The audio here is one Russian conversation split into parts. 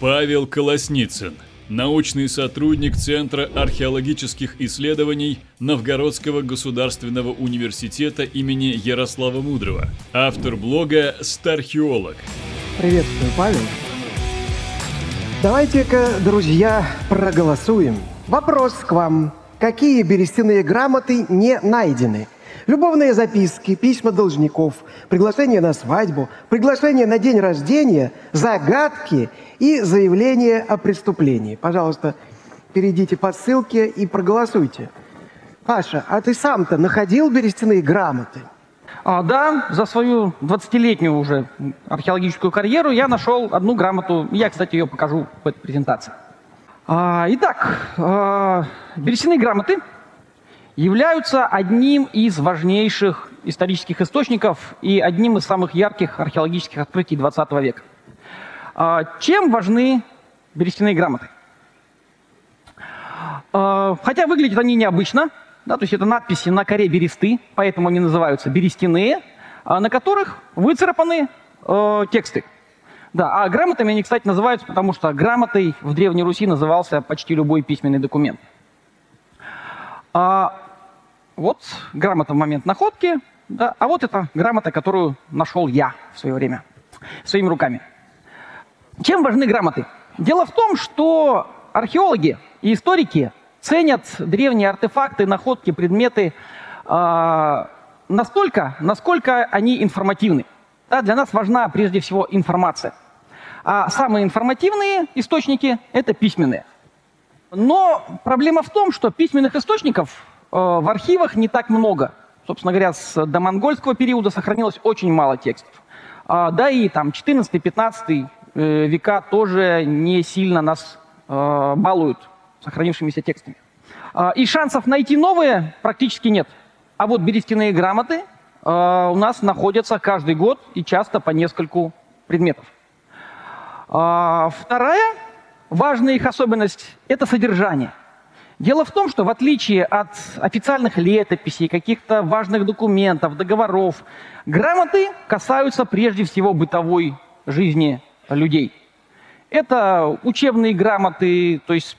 Павел Колосницын, научный сотрудник Центра археологических исследований Новгородского государственного университета имени Ярослава Мудрого, автор блога «Стархеолог». Приветствую, Павел. Давайте-ка, друзья, проголосуем. Вопрос к вам. Какие берестяные грамоты не найдены? Любовные записки, письма должников, приглашение на свадьбу, приглашение на день рождения, загадки и заявление о преступлении. Пожалуйста, перейдите по ссылке и проголосуйте. Паша, а ты сам-то находил берестяные грамоты? А, да, за свою 20-летнюю уже археологическую карьеру я нашел одну грамоту. Я, кстати, ее покажу в этой презентации. А, итак, а, берестяные грамоты являются одним из важнейших исторических источников и одним из самых ярких археологических открытий XX века. А, чем важны берестяные грамоты? А, хотя выглядят они необычно, да, то есть это надписи на коре бересты, поэтому они называются берестяные, а, на которых выцарапаны тексты. Да, а грамотами они, кстати, называются, потому что грамотой в Древней Руси назывался почти любой письменный документ. Вот грамота в момент находки, да, а вот это грамота, которую нашел я в свое время своими руками. Чем важны грамоты? Дело в том, что археологи и историки ценят древние артефакты, находки, предметы э, настолько, насколько они информативны. Да, для нас важна прежде всего информация. А самые информативные источники – это письменные. Но проблема в том, что письменных источников в архивах не так много. Собственно говоря, с домонгольского периода сохранилось очень мало текстов. А, да и там 14-15 э, века тоже не сильно нас э, балуют сохранившимися текстами. А, и шансов найти новые практически нет. А вот берестяные грамоты у нас находятся каждый год и часто по нескольку предметов. А, вторая важная их особенность – это содержание. Дело в том, что в отличие от официальных летописей, каких-то важных документов, договоров, грамоты касаются прежде всего бытовой жизни людей. Это учебные грамоты, то есть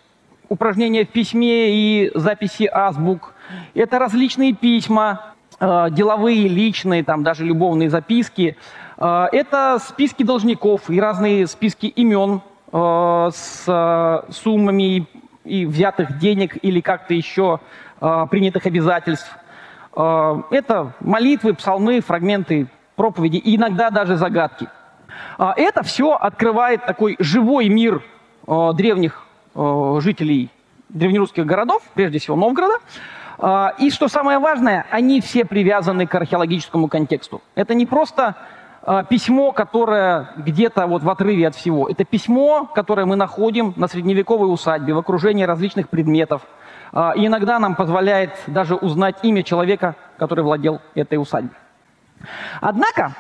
упражнения в письме и записи азбук. Это различные письма, э, деловые, личные, там даже любовные записки. Э, это списки должников и разные списки имен э, с суммами и взятых денег или как-то еще принятых обязательств. Это молитвы, псалмы, фрагменты проповеди и иногда даже загадки. Это все открывает такой живой мир древних жителей древнерусских городов, прежде всего Новгорода. И что самое важное, они все привязаны к археологическому контексту. Это не просто письмо, которое где-то вот в отрыве от всего. Это письмо, которое мы находим на средневековой усадьбе, в окружении различных предметов. И иногда нам позволяет даже узнать имя человека, который владел этой усадьбой. Однако,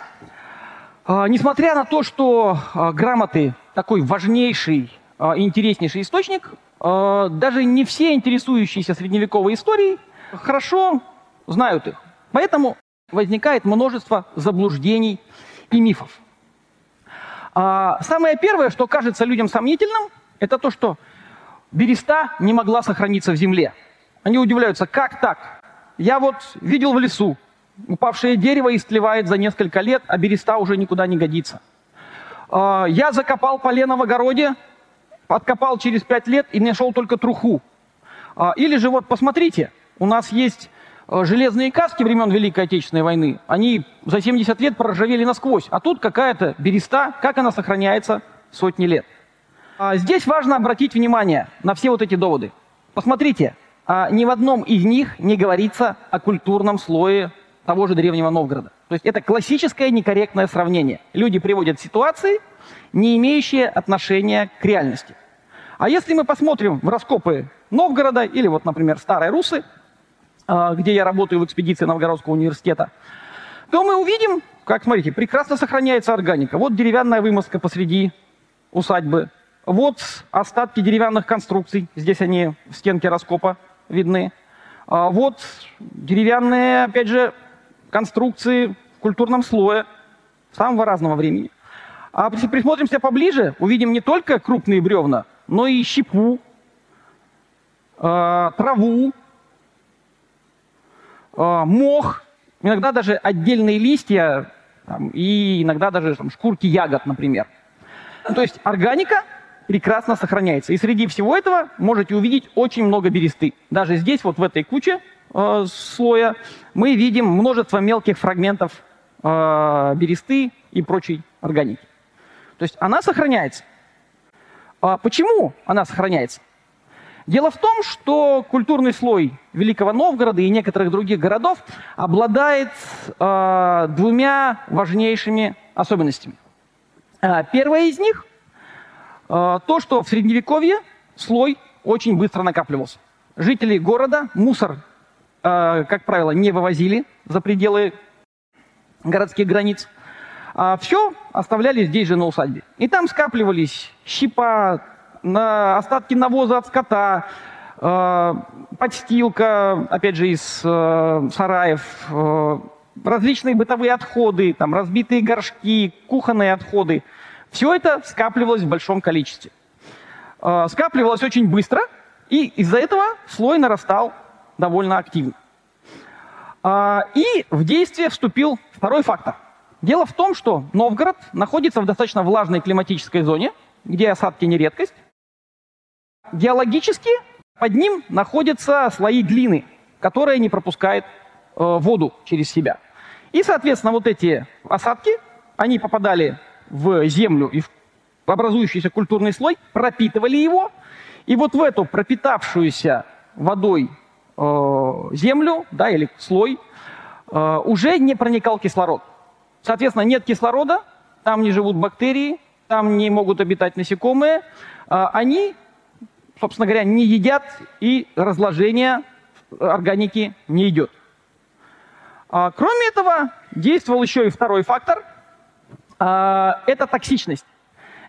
несмотря на то, что грамоты такой важнейший а, интереснейший источник. А, даже не все интересующиеся средневековой историей хорошо знают их. Поэтому возникает множество заблуждений и мифов. А, самое первое, что кажется людям сомнительным, это то, что береста не могла сохраниться в земле. Они удивляются, как так? Я вот видел в лесу, упавшее дерево истлевает за несколько лет, а береста уже никуда не годится. Я закопал полено в огороде, откопал через пять лет и нашел только труху. А, или же вот посмотрите, у нас есть железные каски времен Великой Отечественной войны. Они за 70 лет проржавели насквозь. А тут какая-то береста, как она сохраняется сотни лет. А здесь важно обратить внимание на все вот эти доводы. Посмотрите, а ни в одном из них не говорится о культурном слое того же древнего Новгорода. То есть это классическое некорректное сравнение. Люди приводят ситуации, не имеющие отношения к реальности. А если мы посмотрим в раскопы Новгорода или вот, например, Старой Русы, где я работаю в экспедиции Новгородского университета, то мы увидим, как, смотрите, прекрасно сохраняется органика. Вот деревянная вымазка посреди усадьбы. Вот остатки деревянных конструкций. Здесь они в стенке раскопа видны. А вот деревянные, опять же, конструкции в культурном слое самого разного времени. А если присмотримся поближе, увидим не только крупные бревна, но и щепу, э, траву, мох, иногда даже отдельные листья там, и иногда даже там, шкурки ягод, например. То есть органика прекрасно сохраняется. И среди всего этого можете увидеть очень много бересты. Даже здесь, вот в этой куче э, слоя, мы видим множество мелких фрагментов э, бересты и прочей органики. То есть она сохраняется. А почему она сохраняется? Дело в том, что культурный слой Великого Новгорода и некоторых других городов обладает э, двумя важнейшими особенностями. Э, первая из них э, то, что в Средневековье слой очень быстро накапливался. Жители города мусор, э, как правило, не вывозили за пределы городских границ. А все оставляли здесь же на усадьбе. И там скапливались щепа, остатки навоза от скота, э, подстилка, опять же, из э, сараев, э, различные бытовые отходы, там, разбитые горшки, кухонные отходы. Все это скапливалось в большом количестве. Скапливалось очень быстро, и из-за этого слой нарастал довольно активно. И в действие вступил второй фактор – Дело в том, что Новгород находится в достаточно влажной климатической зоне, где осадки не редкость. Геологически под ним находятся слои глины, которая не пропускает э, воду через себя. И, соответственно, вот эти осадки, они попадали в землю и в образующийся культурный слой, пропитывали его, и вот в эту пропитавшуюся водой э, землю, да, или слой, э, уже не проникал кислород. Соответственно, нет кислорода, там не живут бактерии, там не могут обитать насекомые. А, они, собственно говоря, не едят, и разложение органики не идет. А, кроме этого, действовал еще и второй фактор а, – это токсичность.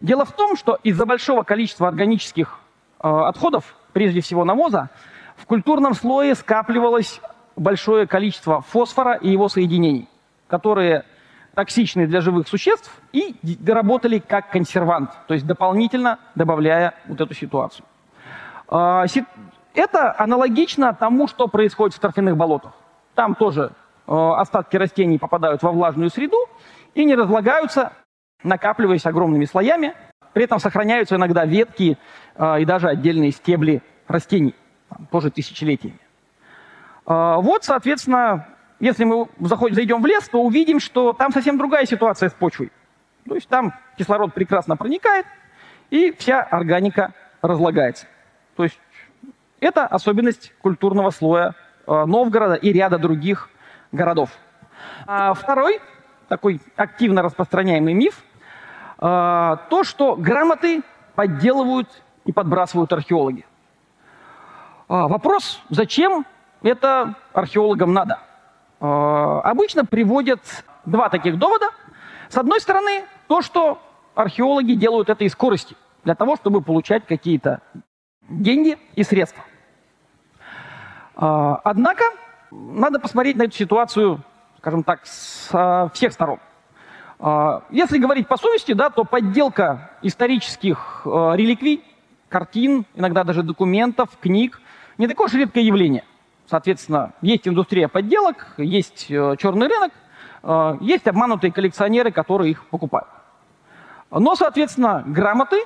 Дело в том, что из-за большого количества органических отходов, прежде всего навоза, в культурном слое скапливалось большое количество фосфора и его соединений, которые токсичные для живых существ и работали как консервант, то есть дополнительно добавляя вот эту ситуацию. А, это аналогично тому, что происходит в торфяных болотах. Там тоже а, остатки растений попадают во влажную среду и не разлагаются, накапливаясь огромными слоями. При этом сохраняются иногда ветки а, и даже отдельные стебли растений, тоже тысячелетиями. Вот, соответственно, если мы зайдем в лес, то увидим, что там совсем другая ситуация с почвой. То есть там кислород прекрасно проникает, и вся органика разлагается. То есть это особенность культурного слоя э, Новгорода и ряда других городов. А второй, такой активно распространяемый миф, э, то, что грамоты подделывают и подбрасывают археологи. А вопрос, зачем это археологам надо? Э, обычно приводят два таких довода. С одной стороны, то, что археологи делают это из скорости, для того, чтобы получать какие-то деньги и средства. Э, однако, надо посмотреть на эту ситуацию, скажем так, с всех сторон. Э, если говорить по совести, да, то подделка исторических реликвий, картин, иногда даже документов, книг, не такое уж редкое явление. Соответственно, есть индустрия подделок, есть э, черный рынок, э, есть обманутые коллекционеры, которые их покупают. Но, соответственно, грамоты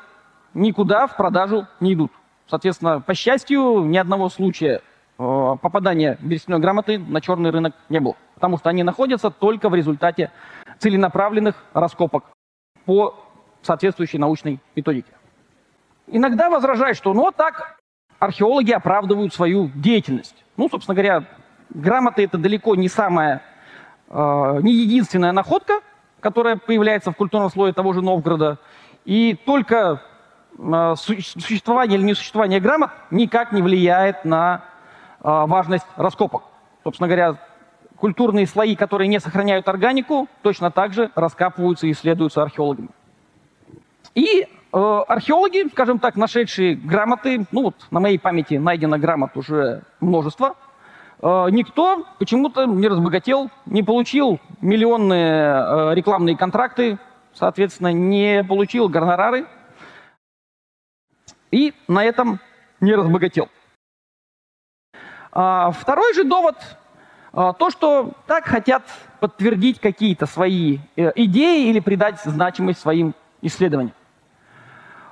никуда в продажу не идут. Соответственно, по счастью, ни одного случая э, попадания берестяной грамоты на черный рынок не было. Потому что они находятся только в результате целенаправленных раскопок по соответствующей научной методике. Иногда возражают, что ну вот так археологи оправдывают свою деятельность. Ну, собственно говоря, грамоты это далеко не самая, э, не единственная находка, которая появляется в культурном слое того же Новгорода. И только существование или несуществование грамот никак не влияет на э, важность раскопок. Собственно говоря, культурные слои, которые не сохраняют органику, точно так же раскапываются и исследуются археологами. И Э, археологи, скажем так, нашедшие грамоты, ну вот на моей памяти найдено грамот уже множество, э, никто почему-то не разбогател, не получил миллионные э, рекламные контракты соответственно, не получил гонорары и на этом не разбогател. А, второй же довод а, то, что так хотят подтвердить какие-то свои э, идеи или придать значимость своим исследованиям.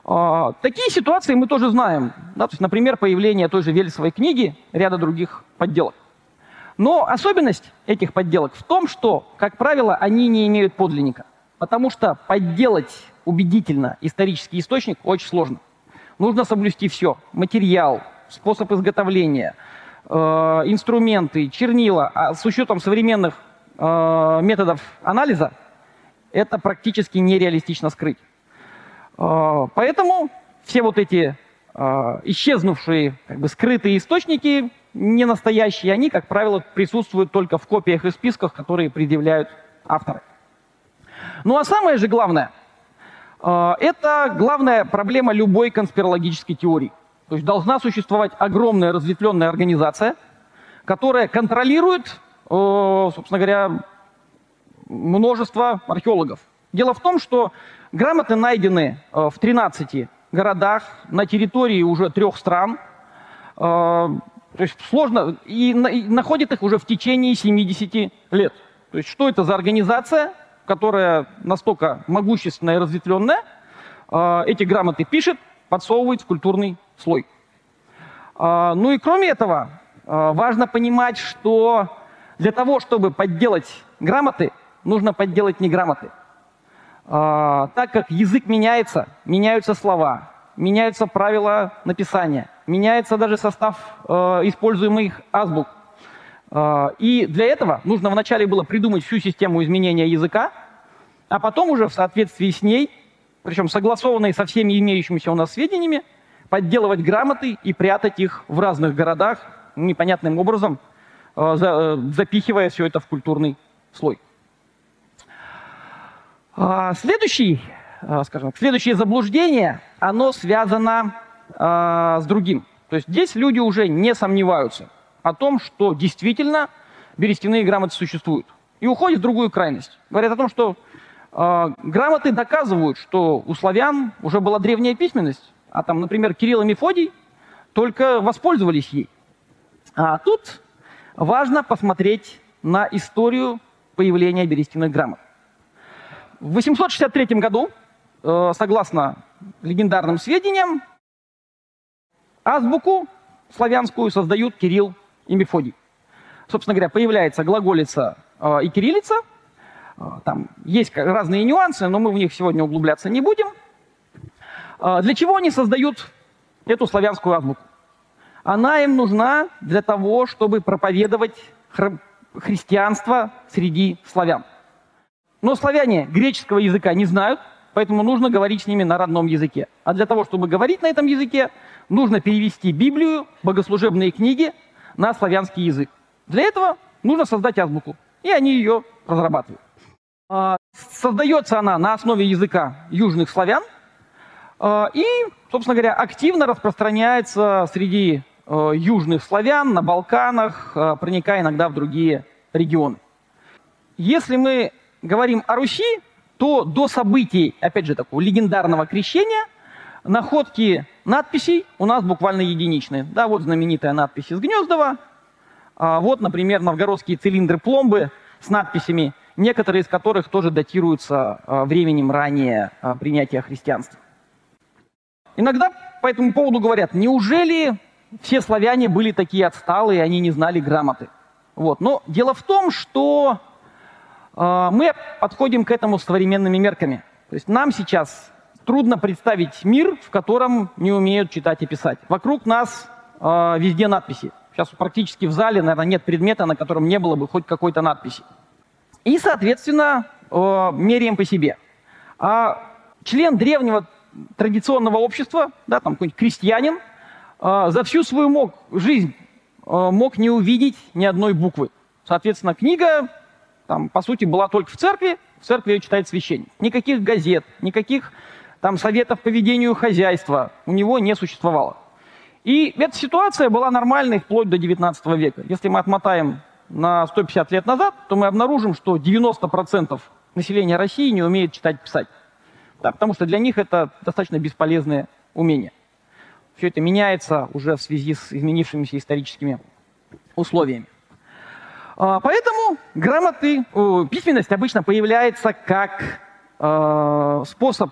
А, такие ситуации мы тоже знаем. Да, то есть, например, появление той же Вельсовой книги, ряда других подделок. Но особенность этих подделок в том, что, как правило, они не имеют подлинника. Потому что подделать убедительно исторический источник очень сложно. Нужно соблюсти все. Материал, способ изготовления, э, инструменты, чернила. А с учетом современных э, методов анализа это практически нереалистично скрыть. Э, поэтому все вот эти исчезнувшие, как бы скрытые источники, не настоящие, они, как правило, присутствуют только в копиях и списках, которые предъявляют авторы. Ну а самое же главное, это главная проблема любой конспирологической теории. То есть должна существовать огромная разветвленная организация, которая контролирует, собственно говоря, множество археологов. Дело в том, что грамоты найдены в 13 городах на территории уже трех стран. То есть сложно, и, находит их уже в течение 70 лет. То есть что это за организация, которая настолько могущественная и разветвленная, э, эти грамоты пишет, подсовывает в культурный слой. Э, ну и кроме этого, э, важно понимать, что для того, чтобы подделать грамоты, нужно подделать неграмоты. Так как язык меняется, меняются слова, меняются правила написания, меняется даже состав э, используемых азбук. Э, и для этого нужно вначале было придумать всю систему изменения языка, а потом уже в соответствии с ней, причем согласованной со всеми имеющимися у нас сведениями, подделывать грамоты и прятать их в разных городах непонятным образом, за, э, запихивая все это в культурный слой. А, следующий скажем следующее заблуждение, оно связано с другим. То есть здесь люди уже не сомневаются о том, что действительно берестяные грамоты существуют. И уходят в другую крайность. Говорят о том, что э, грамоты доказывают, что у славян уже была древняя письменность, а там, например, Кирилл и Мефодий только воспользовались ей. А тут важно посмотреть на историю появления берестяных грамот. В 863 году Э, согласно легендарным сведениям, азбуку славянскую создают Кирилл и Мефодий. Собственно говоря, появляется глаголица э, и кириллица. Э, там есть разные нюансы, но мы в них сегодня углубляться не будем. Для чего они создают эту славянскую азбуку? Она им нужна для того, чтобы проповедовать христианство среди славян. Но славяне греческого языка не знают, Поэтому нужно говорить с ними на родном языке. А для того, чтобы говорить на этом языке, нужно перевести Библию, богослужебные книги на славянский язык. Для этого нужно создать азбуку. И они ее разрабатывают. А, создается она на основе языка южных славян. А, и, собственно говоря, активно распространяется среди э, южных славян на Балканах, проникая иногда в другие регионы. Если мы говорим о Руси, то до событий, опять же, такого легендарного крещения, находки надписей у нас буквально единичные. Да, вот знаменитая надпись из Гнездова. А вот, например, новгородские цилиндры пломбы с надписями, некоторые из которых тоже датируются а, временем ранее а, принятия христианства. Иногда по этому поводу говорят, неужели все славяне были такие отсталые, они не знали грамоты? Вот. Но дело в том, что а, мы подходим к этому с современными мерками. То есть нам сейчас трудно представить мир, в котором не умеют читать и писать. Вокруг нас э, везде надписи. Сейчас практически в зале, наверное, нет предмета, на котором не было бы хоть какой-то надписи. И, соответственно, э, меряем по себе. А член древнего традиционного общества, да, там какой-нибудь крестьянин, э, за всю свою мог, жизнь э, мог не увидеть ни одной буквы. Соответственно, книга там, по сути, была только в церкви, в церкви ее читает священник. Никаких газет, никаких там советов по ведению хозяйства у него не существовало. И эта ситуация была нормальной вплоть до 19 века. Если мы отмотаем на 150 лет назад, то мы обнаружим, что 90% населения России не умеет читать и писать. Да, потому что для них это достаточно бесполезное умение. Все это меняется уже в связи с изменившимися историческими условиями. А, поэтому грамоты, письменность обычно появляется как а, способ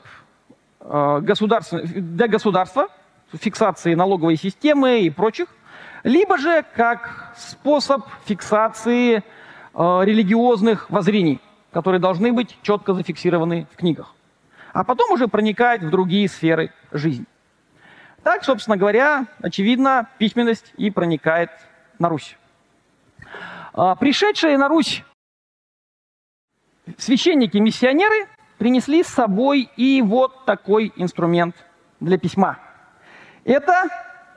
а, для государства, фиксации налоговой системы и прочих, либо же как способ фиксации религиозных воззрений, которые должны быть четко зафиксированы в книгах, а потом уже проникать в другие сферы жизни. Так, собственно говоря, очевидно, письменность и проникает на Русь. А, пришедшие на Русь священники-миссионеры принесли с собой и вот такой инструмент для письма. Это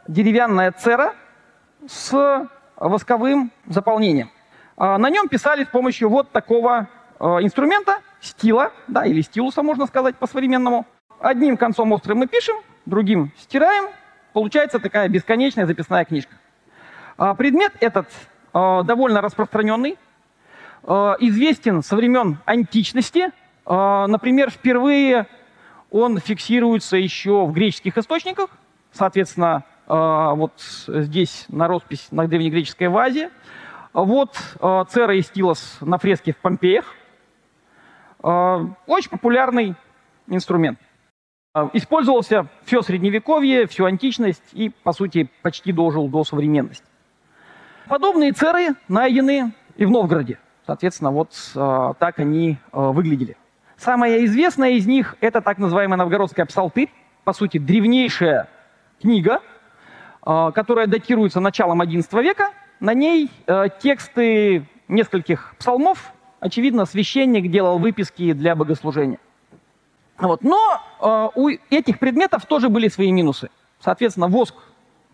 деревянная цера с восковым заполнением. А, на нем писали с помощью вот такого а, инструмента, стила, да, или стилуса, можно сказать по-современному. Одним концом острым мы пишем, другим стираем. Получается такая бесконечная записная книжка. Предмет этот довольно распространенный, известен со времен античности. Э, например, впервые он фиксируется еще в греческих источниках, соответственно, вот здесь на роспись на древнегреческой вазе. Вот цера и стилос на фреске в Помпеях. Очень популярный инструмент. Использовался все средневековье, всю античность и, по сути, почти дожил до современности. Подобные церы найдены и в Новгороде. Соответственно, вот так они выглядели. Самая известная из них – это так называемая новгородская псалтырь, по сути, древнейшая книга, э, которая датируется началом XI века. На ней э, тексты нескольких псалмов. Очевидно, священник делал выписки для богослужения. Вот. Но э, у этих предметов тоже были свои минусы. Соответственно, воск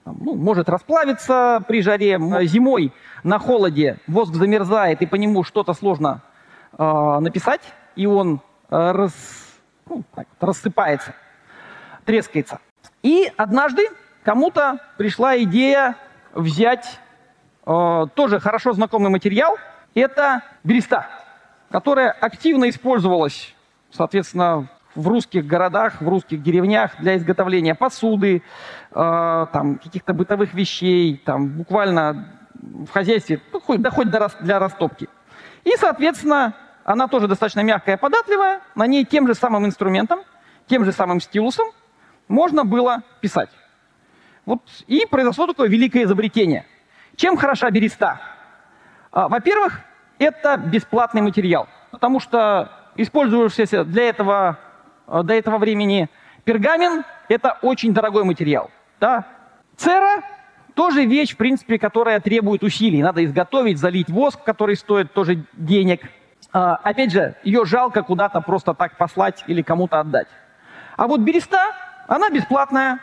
ну, может расплавиться при жаре. Зимой на холоде воск замерзает, и по нему что-то сложно написать, и он рас, ну, так, рассыпается, трескается. И однажды кому-то пришла идея взять э, тоже хорошо знакомый материал. Это береста, которая активно использовалась, соответственно, в русских городах, в русских деревнях для изготовления посуды, э, там, каких-то бытовых вещей, там, буквально в хозяйстве, ну, хоть, да хоть для растопки. И, соответственно, она тоже достаточно мягкая, податливая, на ней тем же самым инструментом, тем же самым стилусом можно было писать. Вот, и произошло такое великое изобретение. Чем хороша береста? А, во-первых, это бесплатный материал, потому что использующийся для этого Э, до этого времени. Пергамент – это очень дорогой материал. Да? Цера – тоже вещь, в принципе, которая требует усилий. Надо изготовить, залить воск, который стоит тоже денег. А, опять же, ее жалко куда-то просто так послать или кому-то отдать. А вот береста, она бесплатная.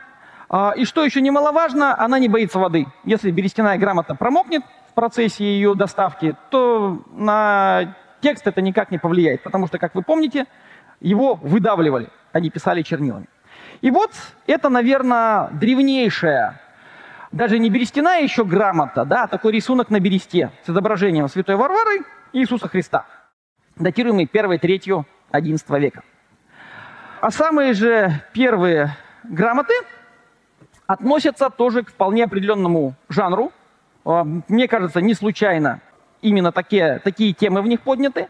А, и что еще немаловажно, она не боится воды. Если берестяная грамота промокнет в процессе ее доставки, то на текст это никак не повлияет. Потому что, как вы помните, его выдавливали, они писали чернилами. И вот это, наверное, древнейшая, даже не берестяная еще грамота, да, а такой рисунок на бересте с изображением Святой Варвары и Иисуса Христа, датируемый первой третью XI века. А самые же первые грамоты относятся тоже к вполне определенному жанру. А, мне кажется, не случайно именно такие, такие темы в них подняты.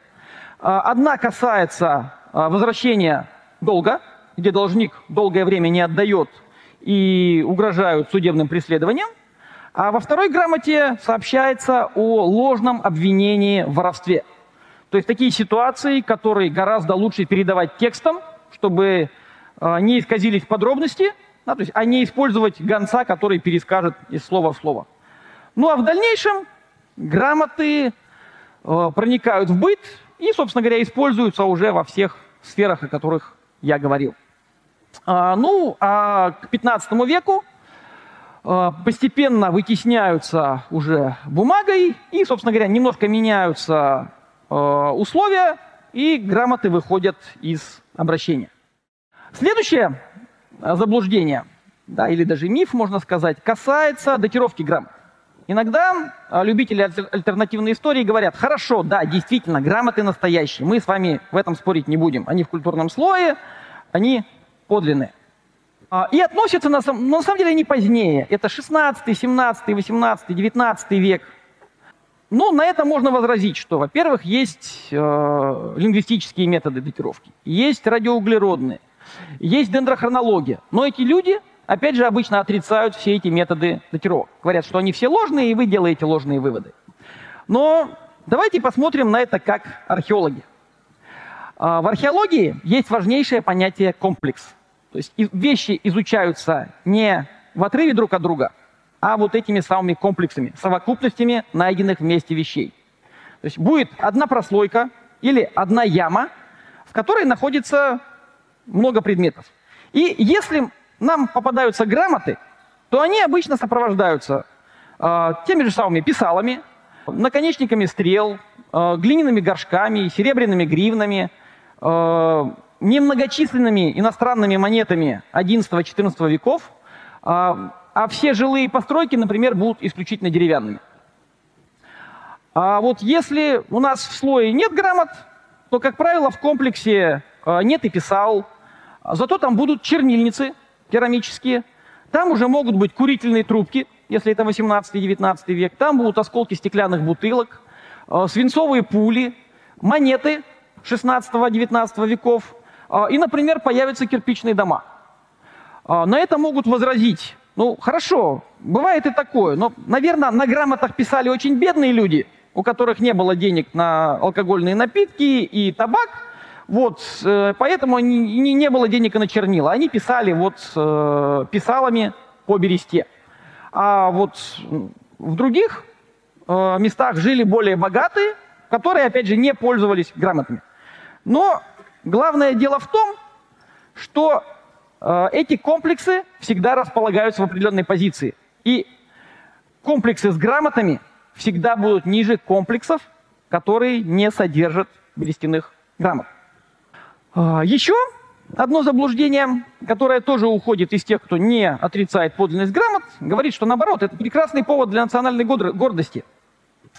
А, одна касается а, возвращение долга, где должник долгое время не отдает и угрожают судебным преследованием. А во второй грамоте сообщается о ложном обвинении в воровстве. То есть такие ситуации, которые гораздо лучше передавать текстом, чтобы а, не исказились подробности, да, то есть, а не использовать гонца, который перескажет из слова в слово. Ну а в дальнейшем грамоты э, проникают в быт и, собственно говоря, используются уже во всех сферах, о которых я говорил. А, ну, а к 15 веку а, постепенно вытесняются уже бумагой, и, собственно говоря, немножко меняются условия, и грамоты выходят из обращения. Следующее заблуждение, да, или даже миф, можно сказать, касается датировки грамот. Иногда а, любители альтернативной истории говорят, хорошо, да, действительно, грамоты настоящие, мы с вами в этом спорить не будем. Они в культурном слое, они подлинные. А, и относятся, на, но на самом деле не позднее. Это 16, 17, 18, 19 век. Ну, на это можно возразить, что, во-первых, есть э, лингвистические методы датировки, есть радиоуглеродные, есть дендрохронология. Но эти люди опять же, обычно отрицают все эти методы датировок. Говорят, что они все ложные, и вы делаете ложные выводы. Но давайте посмотрим на это как археологи. А, в археологии есть важнейшее понятие комплекс. То есть вещи изучаются не в отрыве друг от друга, а вот этими самыми комплексами, совокупностями найденных вместе вещей. То есть будет одна прослойка или одна яма, в которой находится много предметов. И если нам попадаются грамоты, то они обычно сопровождаются э, теми же самыми писалами, наконечниками стрел, э, глиняными горшками, серебряными гривнами, э, немногочисленными иностранными монетами XI-XIV веков, э, а все жилые постройки, например, будут исключительно деревянными. А вот если у нас в слое нет грамот, то, как правило, в комплексе э, нет и писал, зато там будут чернильницы – керамические. Там уже могут быть курительные трубки, если это 18-19 век. Там будут осколки стеклянных бутылок, э, свинцовые пули, монеты 16-19 веков. И, например, появятся кирпичные дома. На это могут возразить. Ну, хорошо, бывает и такое, но, наверное, на грамотах писали очень бедные люди, у которых не было денег на алкогольные напитки и табак, вот, э, поэтому не, не, было денег на чернила. Они писали вот э, писалами по бересте. А вот в других э, местах жили более богатые, которые, опять же, не пользовались грамотами. Но главное дело в том, что эти комплексы всегда располагаются в определенной позиции. И комплексы с грамотами всегда будут ниже комплексов, которые не содержат берестяных грамот. А, Еще одно заблуждение, которое тоже уходит из тех, кто не отрицает подлинность грамот, говорит, что наоборот, это прекрасный повод для национальной гордости.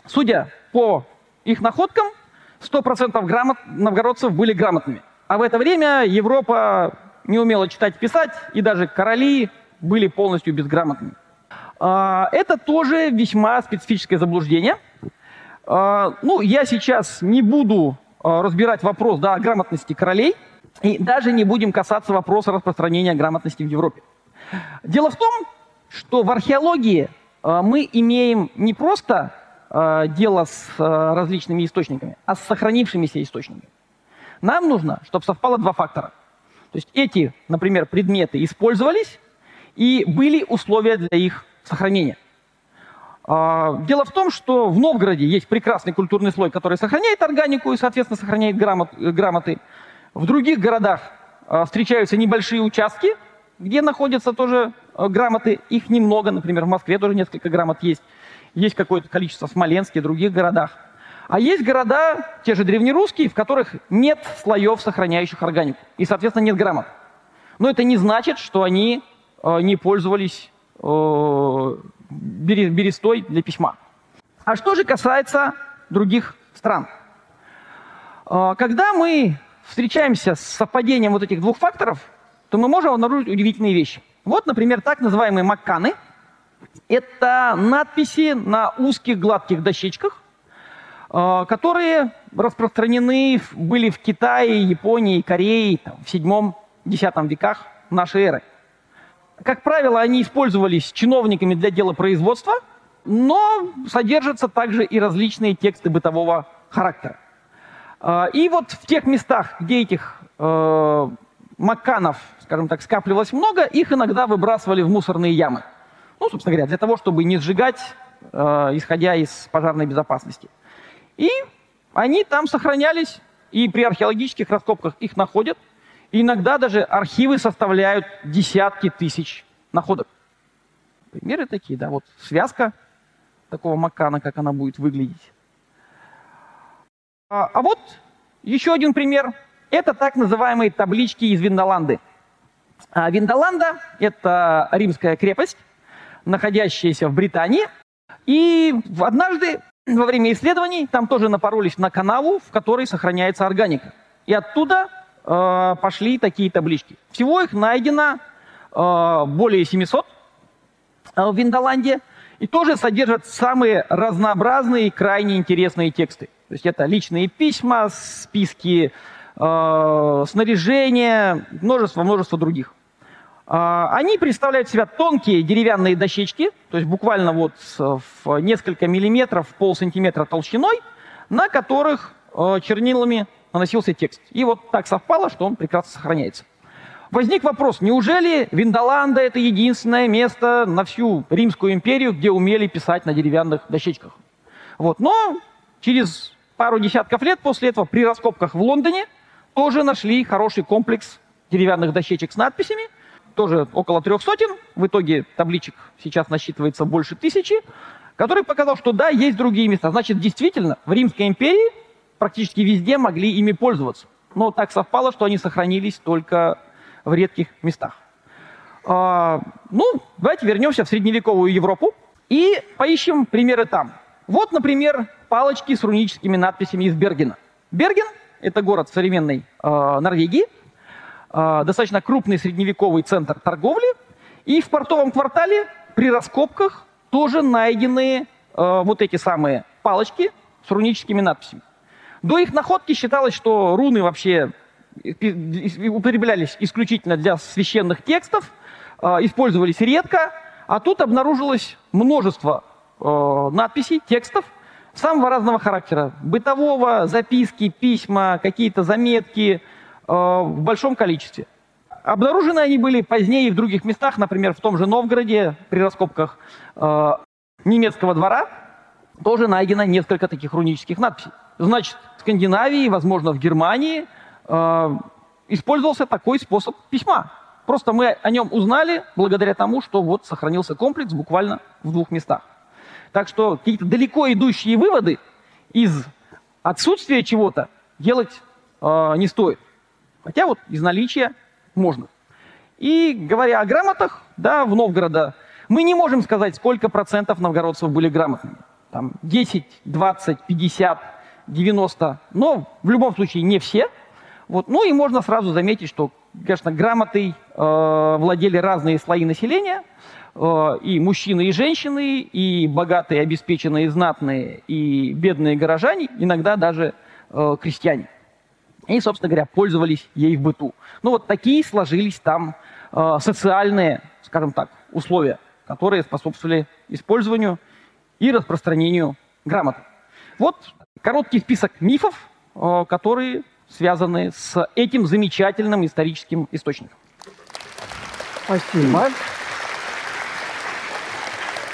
Судя по их находкам, 100% грамот новгородцев были грамотными. А в это время Европа не умела читать писать, и даже короли были полностью безграмотными. А, это тоже весьма специфическое заблуждение. А, ну, я сейчас не буду Э, разбирать вопрос да, о грамотности королей, и даже не будем касаться вопроса распространения грамотности в Европе. Дело в том, что в археологии мы имеем не просто дело с различными источниками, а с сохранившимися источниками. Нам нужно, чтобы совпало два фактора. То есть эти, например, предметы использовались, и были условия для их сохранения. А, дело в том, что в Новгороде есть прекрасный культурный слой, который сохраняет органику и, соответственно, сохраняет грамот, грамоты. В других городах а, встречаются небольшие участки, где находятся тоже а, грамоты. Их немного, например, в Москве тоже несколько грамот есть. Есть какое-то количество в Смоленске, в других городах. А есть города, те же древнерусские, в которых нет слоев, сохраняющих органику. И, соответственно, нет грамот. Но это не значит, что они не пользовались берестой для письма. А что же касается других стран? А, когда мы встречаемся с совпадением вот этих двух факторов, то мы можем обнаружить удивительные вещи. Вот, например, так называемые макканы. Это надписи на узких гладких дощечках, которые распространены были в Китае, Японии, Корее там, в 7-10 веках нашей эры. Как правило, они использовались чиновниками для дела производства, но содержатся также и различные тексты бытового характера. А, и вот в тех местах, где этих э, макканов, скажем так, скапливалось много, их иногда выбрасывали в мусорные ямы. Ну, собственно говоря, для того, чтобы не сжигать, э, исходя из пожарной безопасности. И они там сохранялись, и при археологических раскопках их находят. И иногда даже архивы составляют десятки тысяч находок. Примеры такие, да, вот связка такого макана, как она будет выглядеть. А, а вот еще один пример. Это так называемые таблички из Виндоланды. А Виндоланда – это римская крепость, находящаяся в Британии. И однажды во время исследований там тоже напоролись на канаву, в которой сохраняется органика. И оттуда э, пошли такие таблички. Всего их найдено э, более 700 э, в Виндоланде. И тоже содержат самые разнообразные и крайне интересные тексты. То есть это личные письма, списки э, снаряжения, множество-множество других. Э, они представляют себя тонкие деревянные дощечки, то есть буквально вот в несколько миллиметров, пол сантиметра толщиной, на которых э, чернилами наносился текст. И вот так совпало, что он прекрасно сохраняется. Возник вопрос, неужели Виндоланда это единственное место на всю Римскую империю, где умели писать на деревянных дощечках? Вот. Но через пару десятков лет после этого при раскопках в Лондоне тоже нашли хороший комплекс деревянных дощечек с надписями, тоже около трех сотен, в итоге табличек сейчас насчитывается больше тысячи, который показал, что да, есть другие места. Значит, действительно, в Римской империи практически везде могли ими пользоваться. Но так совпало, что они сохранились только в редких местах. А, ну, давайте вернемся в средневековую Европу и поищем примеры там. Вот, например, палочки с руническими надписями из Бергена. Берген – это город современной э, Норвегии, э, достаточно крупный средневековый центр торговли, и в портовом квартале при раскопках тоже найдены э, вот эти самые палочки с руническими надписями. До их находки считалось, что руны вообще употреблялись исключительно для священных текстов, а, использовались редко, а тут обнаружилось множество а, надписей, текстов самого разного характера. Бытового, записки, письма, какие-то заметки а, в большом количестве. Обнаружены они были позднее и в других местах, например, в том же Новгороде при раскопках немецкого двора тоже найдено несколько таких рунических надписей. Значит, в Скандинавии, возможно, в Германии – Э, использовался такой способ письма. Просто мы о нем узнали благодаря тому, что вот сохранился комплекс буквально в двух местах. Так что какие-то далеко идущие выводы из отсутствия чего-то делать э, не стоит. Хотя вот из наличия можно. И говоря о грамотах, да, в Новгорода, мы не можем сказать, сколько процентов новгородцев были грамотными. Там 10, 20, 50, 90. Но в любом случае не все – вот. Ну и можно сразу заметить, что, конечно, грамотой э, владели разные слои населения, э, и мужчины, и женщины, и богатые, обеспеченные, знатные, и бедные горожане, иногда даже э, крестьяне. И, собственно говоря, пользовались ей в быту. Ну вот такие сложились там э, социальные, скажем так, условия, которые способствовали использованию и распространению грамоты. Вот короткий список мифов, э, которые связанные с этим замечательным историческим источником. Спасибо.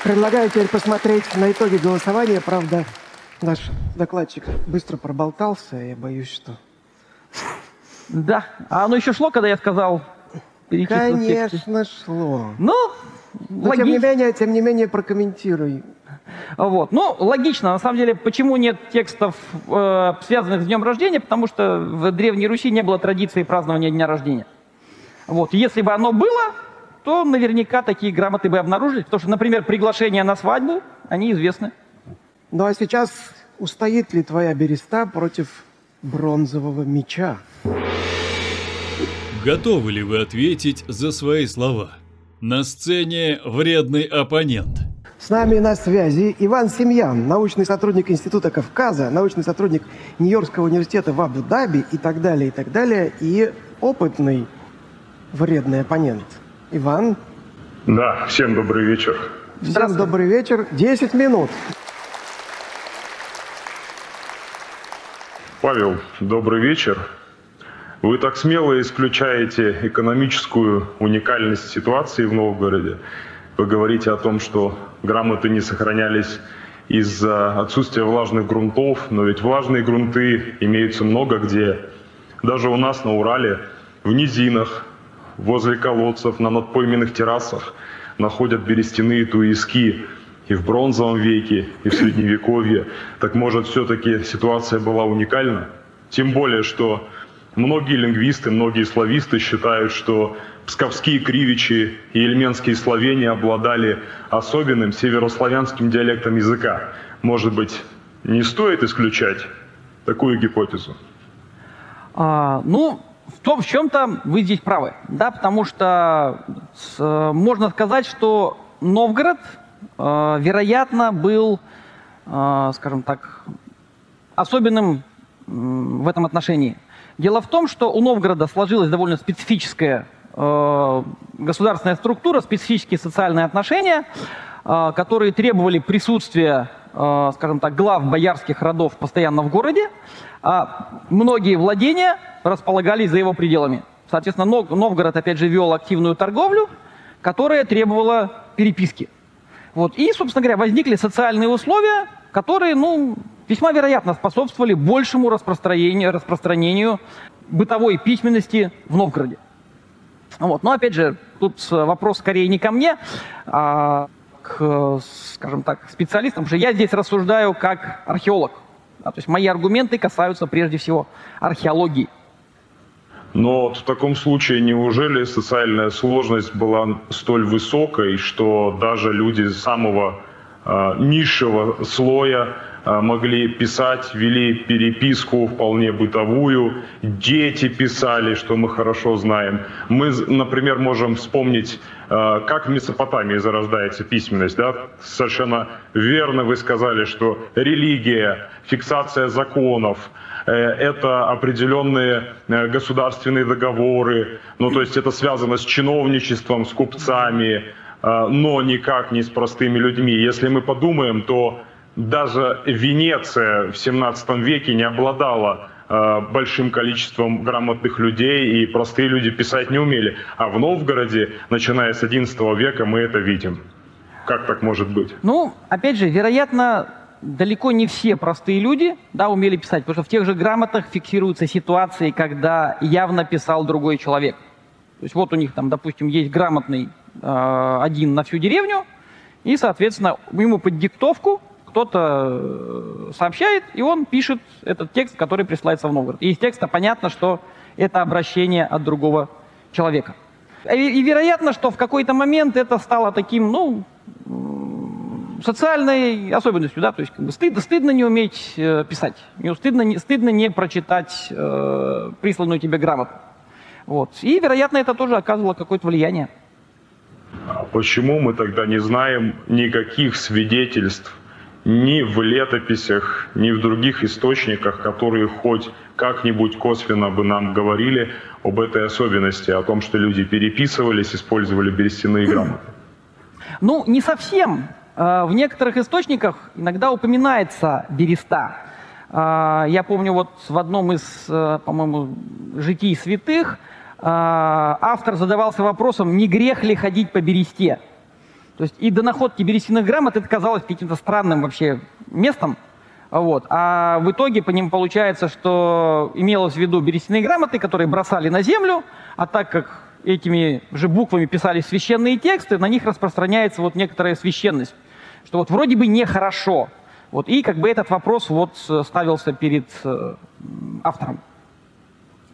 Предлагаю теперь посмотреть на итоги голосования. Правда, наш докладчик быстро проболтался. Я боюсь, что... Да. А оно еще шло, когда я сказал... Конечно, шло. Ну, Но, тем не менее, тем не менее, прокомментируй. Вот. Ну, логично, на самом деле, почему нет текстов, э, связанных с днем рождения, потому что в Древней Руси не было традиции празднования дня рождения. Вот. Если бы оно было, то наверняка такие грамоты бы обнаружили, потому что, например, приглашения на свадьбу, они известны. Ну а сейчас устоит ли твоя береста против бронзового меча? Готовы ли вы ответить за свои слова? На сцене вредный оппонент – с нами на связи Иван Семьян, научный сотрудник Института Кавказа, научный сотрудник Нью-Йоркского университета в Абу-Даби и так далее, и так далее, и опытный вредный оппонент. Иван? Да, всем добрый вечер. Всем добрый вечер. Десять минут. Павел, добрый вечер. Вы так смело исключаете экономическую уникальность ситуации в Новгороде. Вы говорите о том, что грамоты не сохранялись из-за отсутствия влажных грунтов, но ведь влажные грунты имеются много где. Даже у нас на Урале, в низинах, возле колодцев, на надпойменных террасах находят берестяные туиски и в бронзовом веке, и в средневековье. Так может все-таки ситуация была уникальна? Тем более, что Многие лингвисты, многие слависты считают, что псковские кривичи и ильменские словения обладали особенным северославянским диалектом языка. Может быть, не стоит исключать такую гипотезу? А, ну, в том, в чем-то вы здесь правы, да, потому что с, можно сказать, что Новгород, вероятно, был, э, скажем так, особенным э, в этом отношении. Дело в том, что у Новгорода сложилась довольно специфическая э, государственная структура, специфические социальные отношения, э, которые требовали присутствия, э, скажем так, глав боярских родов постоянно в городе, а многие владения располагались за его пределами. Соответственно, Новгород, опять же, вел активную торговлю, которая требовала переписки. Вот. И, собственно говоря, возникли социальные условия, которые, ну, весьма вероятно способствовали большему распространению, распространению бытовой письменности в Новгороде. Вот. Но опять же, тут вопрос скорее не ко мне, а к, скажем так, специалистам, потому что я здесь рассуждаю как археолог. То есть мои аргументы касаются прежде всего археологии. Но в таком случае неужели социальная сложность была столь высокой, что даже люди самого э, низшего слоя э, могли писать, вели переписку вполне бытовую, дети писали, что мы хорошо знаем. Мы, например, можем вспомнить, э, как в Месопотамии зарождается письменность. Да? Совершенно верно вы сказали, что религия, фиксация законов – это определенные э, государственные договоры, ну то есть это связано с чиновничеством, с купцами, э, но никак не с простыми людьми. Если мы подумаем, то даже Венеция в 17 веке не обладала большим количеством грамотных людей, и простые люди писать не умели. А в Новгороде, начиная с 11 века, мы это видим. Как так может быть? Ну, опять же, вероятно, далеко не все простые люди да, умели писать, потому что в тех же грамотах фиксируются ситуации, когда явно писал другой человек. То есть вот у них там, допустим, есть грамотный э, один на всю деревню, и, соответственно, ему под диктовку кто-то э, сообщает, и он пишет этот текст, который присылается в Новгород. И из текста понятно, что это обращение от другого человека. И, и вероятно, что в какой-то момент это стало таким, ну, социальной особенностью, да, то есть как бы стыдно, стыдно не уметь э, писать, не, стыдно, не, стыдно не прочитать э, присланную тебе грамоту. Вот. И, вероятно, это тоже оказывало какое-то влияние. А почему мы тогда не знаем никаких свидетельств ни в летописях, ни в других источниках, которые хоть как-нибудь косвенно бы нам говорили об этой особенности, о том, что люди переписывались, использовали берестяные грамоты? Ну, не совсем. Э, в некоторых источниках иногда упоминается береста. Э, я помню, вот в одном из, э, по-моему, житий святых автор задавался вопросом, не грех ли ходить по бересте. То есть и до находки берестяных грамот это казалось каким-то странным вообще местом. Вот. А в итоге по ним получается, что имелось в виду берестяные грамоты, которые бросали на землю, а так как этими же буквами писались священные тексты, на них распространяется вот некоторая священность что вот вроде бы нехорошо. Вот, и как бы этот вопрос вот э, ставился перед э, автором.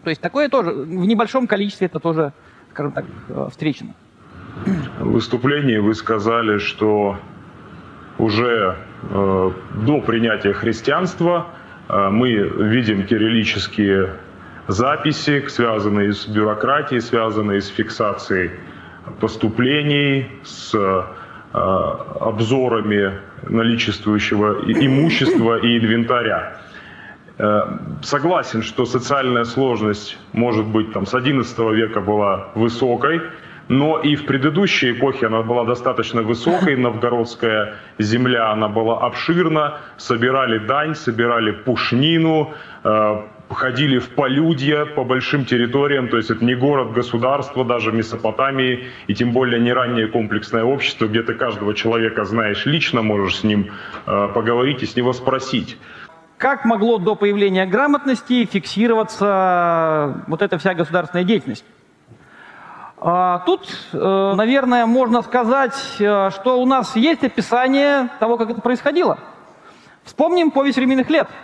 То есть такое тоже, в небольшом количестве это тоже, скажем так, э, встречено. В выступлении вы сказали, что уже э, до принятия христианства э, мы видим кириллические записи, связанные с бюрократией, связанные с фиксацией поступлений, с Э, обзорами наличествующего имущества и инвентаря. Э, согласен, что социальная сложность, может быть, там, с XI века была высокой, но и в предыдущей эпохе она была достаточно высокой. Новгородская земля, она была обширна. Собирали дань, собирали пушнину, э, ходили в полюдья по большим территориям, то есть это не город, государство, даже Месопотамии, и тем более не раннее комплексное общество, где ты каждого человека знаешь лично, можешь с ним э, поговорить и с него спросить. Как могло до появления грамотности фиксироваться вот эта вся государственная деятельность? А, тут, э, наверное, можно сказать, э, что у нас есть описание того, как это происходило. Вспомним повесть временных лет –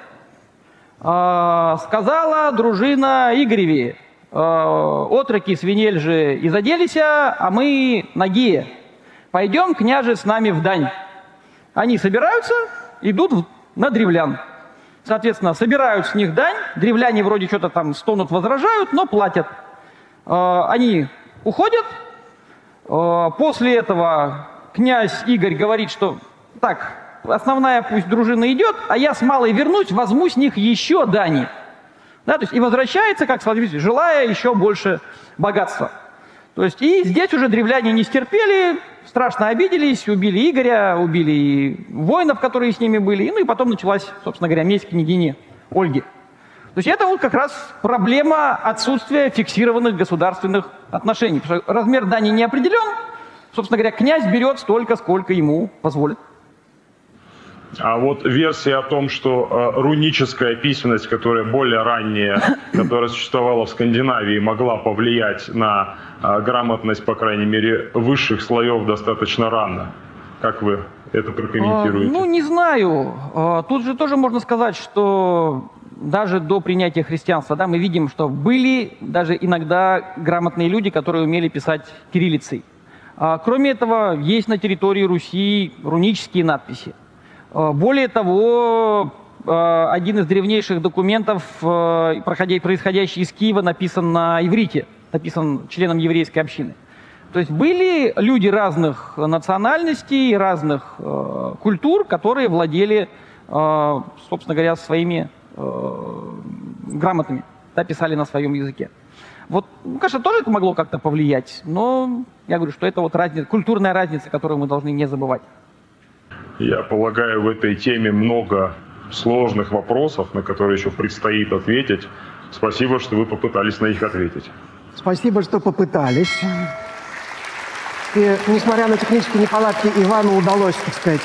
сказала дружина Игореве, а, отроки свинель же и заделись, а мы ноги. Пойдем, княже, с нами в дань. Они собираются, идут на древлян. Соответственно, собирают с них дань, древляне вроде что-то там стонут, возражают, но платят. А, они уходят, после этого князь Игорь говорит, что так, основная пусть дружина идет, а я с малой вернусь, возьму с них еще дани. Да, то есть и возвращается, как смотрите, желая еще больше богатства. То есть и здесь уже древляне не стерпели, страшно обиделись, убили Игоря, убили и воинов, которые с ними были, ну и потом началась, собственно говоря, месть княгини Ольги. То есть это вот как раз проблема отсутствия фиксированных государственных отношений. Потому что размер дани не определен, собственно говоря, князь берет столько, сколько ему позволит. А вот версия о том, что э, руническая письменность, которая более ранняя, которая существовала в Скандинавии, могла повлиять на э, грамотность, по крайней мере, высших слоев достаточно рано. Как вы это прокомментируете? А, ну, не знаю. А, тут же тоже можно сказать, что даже до принятия христианства, да, мы видим, что были даже иногда грамотные люди, которые умели писать кириллицей. А, кроме этого, есть на территории Руси рунические надписи. А, более того, а, один из древнейших документов, происходящий из Киева, написан на иврите, написан членом еврейской общины. То есть были люди разных национальностей, разных культур, которые владели, собственно говоря, своими грамотами, да, писали на своем языке. Вот, ну, конечно, тоже это могло как-то повлиять, но я говорю, что это вот разница, культурная разница, которую мы должны не забывать. Я полагаю, в этой теме много сложных вопросов, на которые еще предстоит ответить. Спасибо, что вы попытались на них ответить. Спасибо, что попытались. И несмотря на технические неполадки, Ивану удалось, так сказать,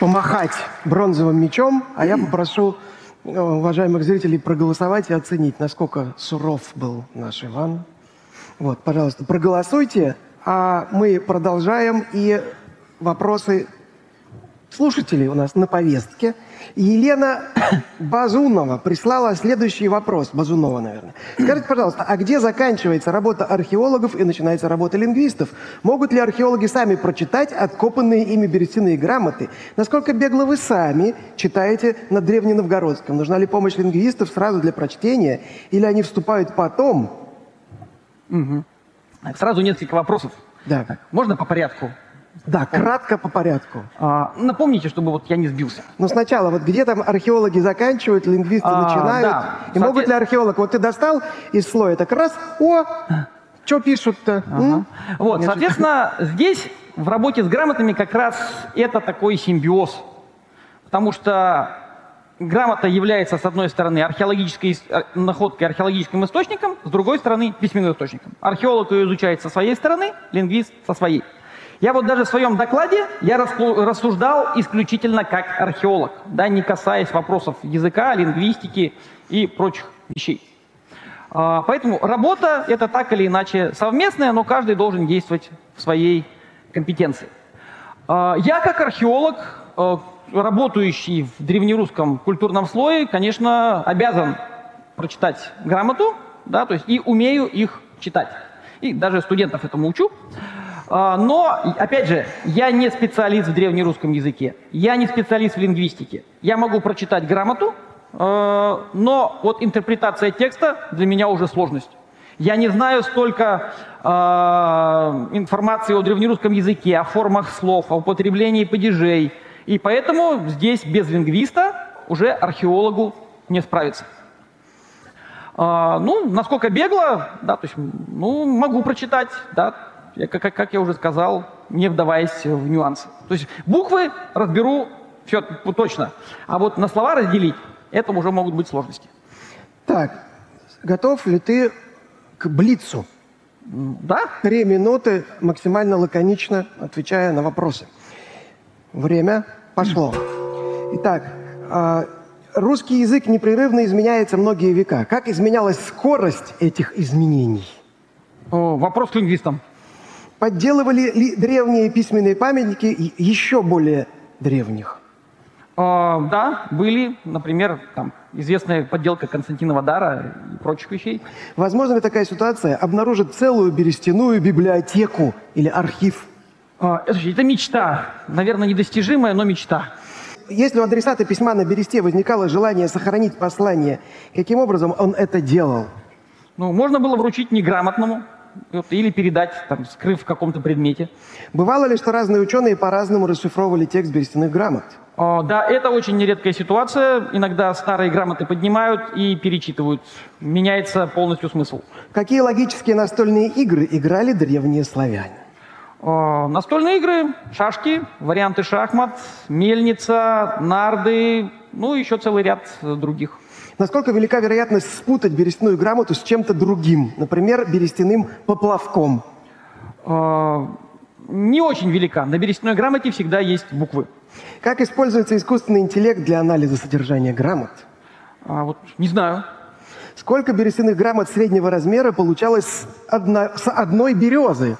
помахать бронзовым мечом, а я попрошу Э, уважаемых зрителей проголосовать и оценить, насколько суров был наш Иван. Вот, пожалуйста, проголосуйте, а мы продолжаем. И вопросы слушателей у нас на повестке. Елена Базунова прислала следующий вопрос. Базунова, наверное. Скажите, пожалуйста, а где заканчивается работа археологов и начинается работа лингвистов? Могут ли археологи сами прочитать откопанные ими берестяные грамоты? Насколько бегло вы сами читаете на древненовгородском? Нужна ли помощь лингвистов сразу для прочтения? Или они вступают потом? Угу. Сразу несколько вопросов. Да. Можно по порядку? Да, кратко по порядку. А, напомните, чтобы вот я не сбился. Ну, сначала, вот где там археологи заканчивают, лингвисты а, начинают. Да. И Соответ... могут ли археолог, вот ты достал из слоя, так раз, о, что пишут-то? Ага. Вот, Нет, соответственно, здесь в работе с грамотами как раз это такой симбиоз. Потому что грамота является, с одной стороны, археологической э, находкой, археологическим источником, с другой стороны, письменным источником. Археолог ее изучает со своей стороны, лингвист со своей. Я вот даже в своем докладе я рассуждал исключительно как археолог, да, не касаясь вопросов языка, лингвистики и прочих вещей. А, поэтому работа это так или иначе совместная, но каждый должен действовать в своей компетенции. А, я как археолог, э, работающий в древнерусском культурном слое, конечно, обязан прочитать грамоту, да, то есть и умею их читать. И даже студентов этому учу. А, но, опять же, я не специалист в древнерусском языке, я не специалист в лингвистике. Я могу прочитать грамоту, э, но вот интерпретация текста для меня уже сложность. Я не знаю столько э, информации о древнерусском языке, о формах слов, о употреблении падежей. И поэтому здесь без лингвиста уже археологу не справиться. Э, ну, насколько бегло, да, то есть, ну, могу прочитать, да, я, как, как я уже сказал, не вдаваясь в нюансы. То есть буквы разберу все точно, а вот на слова разделить, это уже могут быть сложности. Так, готов ли ты к блицу? Да. Три минуты, максимально лаконично отвечая на вопросы. Время пошло. Итак, а, русский язык непрерывно изменяется многие века. Как изменялась скорость этих изменений? Вопрос к лингвистам. Подделывали ли древние письменные памятники еще более древних? А, да, были, например, там, известная подделка Константинова дара и прочих вещей. Возможно ли такая ситуация обнаружить целую берестяную библиотеку или архив? А, это, это мечта, наверное, недостижимая, но мечта. Если у адресата письма на бересте возникало желание сохранить послание, каким образом он это делал? Ну, можно было вручить неграмотному или передать, там, скрыв в каком-то предмете. Бывало ли, что разные ученые по-разному расшифровывали текст берестяных грамот? О, да, это очень нередкая ситуация. Иногда старые грамоты поднимают и перечитывают. Меняется полностью смысл. Какие логические настольные игры играли древние славяне? О, настольные игры, шашки, варианты шахмат, мельница, нарды, ну, еще целый ряд других. Насколько велика вероятность спутать берестяную грамоту с чем-то другим, например, берестяным поплавком? О, не очень велика. На берестяной грамоте всегда есть буквы. Как используется искусственный интеллект для анализа содержания грамот? А, вот не знаю. Сколько берестяных грамот среднего размера получалось с, одно, с одной березы?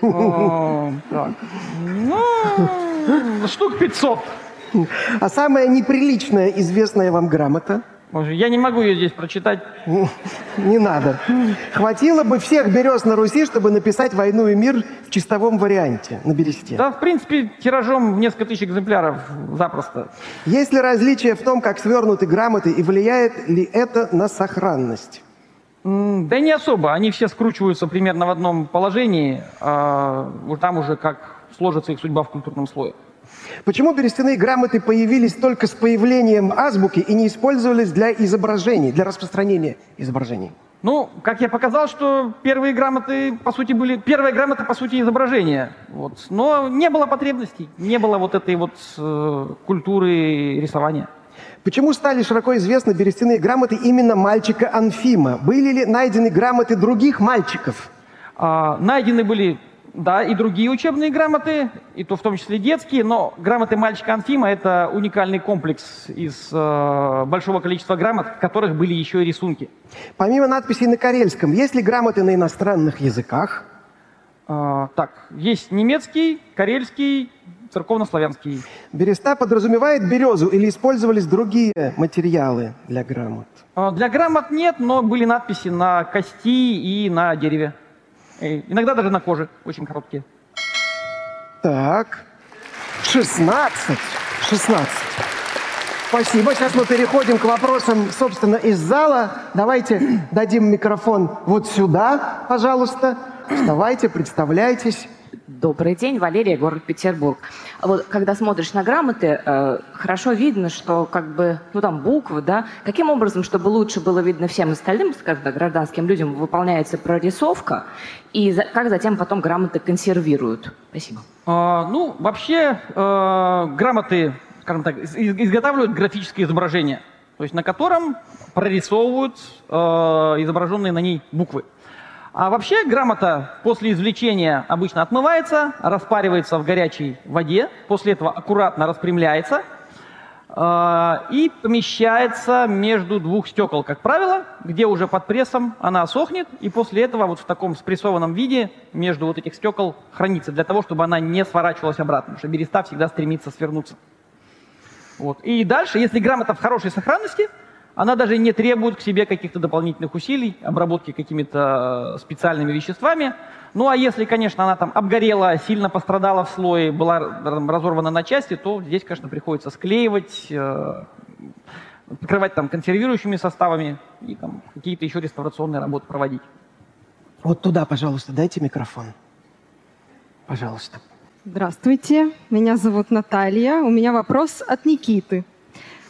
Так. Ну, штук 500. А самая неприличная известная вам грамота? Боже, я не могу ее здесь прочитать. Не надо. Хватило бы всех берез на Руси, чтобы написать «Войну и мир» в чистовом варианте на бересте. Да, в принципе, тиражом в несколько тысяч экземпляров запросто. Есть ли различие в том, как свернуты грамоты, и влияет ли это на сохранность? Да не особо. Они все скручиваются примерно в одном положении. а там уже как сложится их судьба в культурном слое. Почему берестяные грамоты появились только с появлением азбуки и не использовались для изображений, для распространения изображений? Ну, как я показал, что первые грамоты, по сути, были... Первая грамота, по сути, изображение. Вот. Но не было потребностей, не было вот этой вот э, культуры рисования. Почему стали широко известны берестяные грамоты именно мальчика Анфима? Были ли найдены грамоты других мальчиков? А, найдены были, да, и другие учебные грамоты, и то в том числе детские, но грамоты мальчика Анфима – это уникальный комплекс из э, большого количества грамот, в которых были еще и рисунки. Помимо надписей на карельском, есть ли грамоты на иностранных языках? А, так, есть немецкий, карельский, церковнославянский. Береста подразумевает березу или использовались другие материалы для грамот? А, Для грамот нет, но были надписи на кости и на дереве. Иногда даже на коже, очень короткие. Так, 16. 16. Спасибо. Сейчас мы переходим к вопросам, собственно, из зала. Давайте дадим микрофон вот сюда, пожалуйста. Вставайте, представляйтесь. Добрый день, Валерия, город Петербург. Вот когда смотришь на грамоты, э, хорошо видно, что как бы, ну там буквы, да, каким образом, чтобы лучше было видно всем остальным, скажем так, гражданским людям, выполняется прорисовка, и за- как затем потом грамоты консервируют. Спасибо. А, ну, вообще, э, грамоты, скажем так, из- из- изготавливают графическое изображение, то есть на котором прорисовывают э, изображенные на ней буквы. А вообще грамота после извлечения обычно отмывается, распаривается в горячей воде, после этого аккуратно распрямляется э, и помещается между двух стекол, как правило, где уже под прессом она сохнет, и после этого вот в таком спрессованном виде между вот этих стекол хранится, для того, чтобы она не сворачивалась обратно, потому что береста всегда стремится свернуться. Вот. И дальше, если грамота в хорошей сохранности, она даже не требует к себе каких-то дополнительных усилий, обработки какими-то э, специальными веществами. Ну а если, конечно, она там обгорела, сильно пострадала в слое, была разорвана на части, то здесь, конечно, приходится склеивать, э, покрывать там консервирующими составами и там какие-то еще реставрационные работы проводить. Вот туда, пожалуйста, дайте микрофон. Пожалуйста. Здравствуйте, меня зовут Наталья. У меня вопрос от Никиты.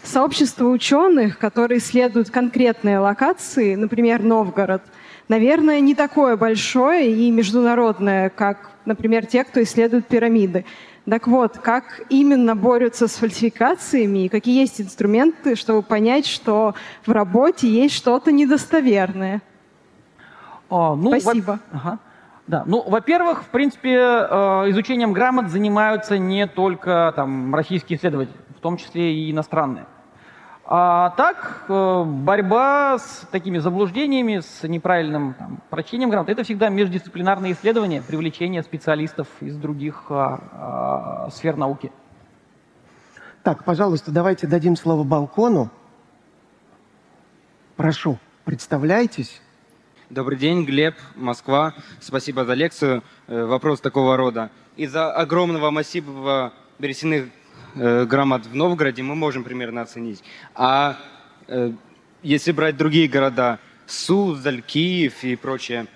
Сообщество ученых, которые исследуют конкретные локации, например, Новгород, наверное, не такое большое и международное, как, например, те, кто исследует пирамиды. Так вот, как именно борются с фальсификациями и какие есть инструменты, чтобы понять, что в работе есть что-то недостоверное? А, ну, во- Спасибо. Ага. Да, ну, во-первых, в принципе, э, изучением грамот занимаются не только там российские исследователи, в том числе и иностранные. А так, э, борьба с такими заблуждениями, с неправильным там, прочтением грамот, это всегда междисциплинарные исследования, привлечение специалистов из других а, а, сфер науки. Так, пожалуйста, давайте дадим слово балкону. Прошу, представляйтесь. Добрый день, Глеб, Москва. Спасибо за лекцию. Э, Вопрос такого рода. Из-за огромного массива берестяных э, грамот в Новгороде мы можем примерно оценить. А э, если брать другие города, Суздаль, Киев и прочее,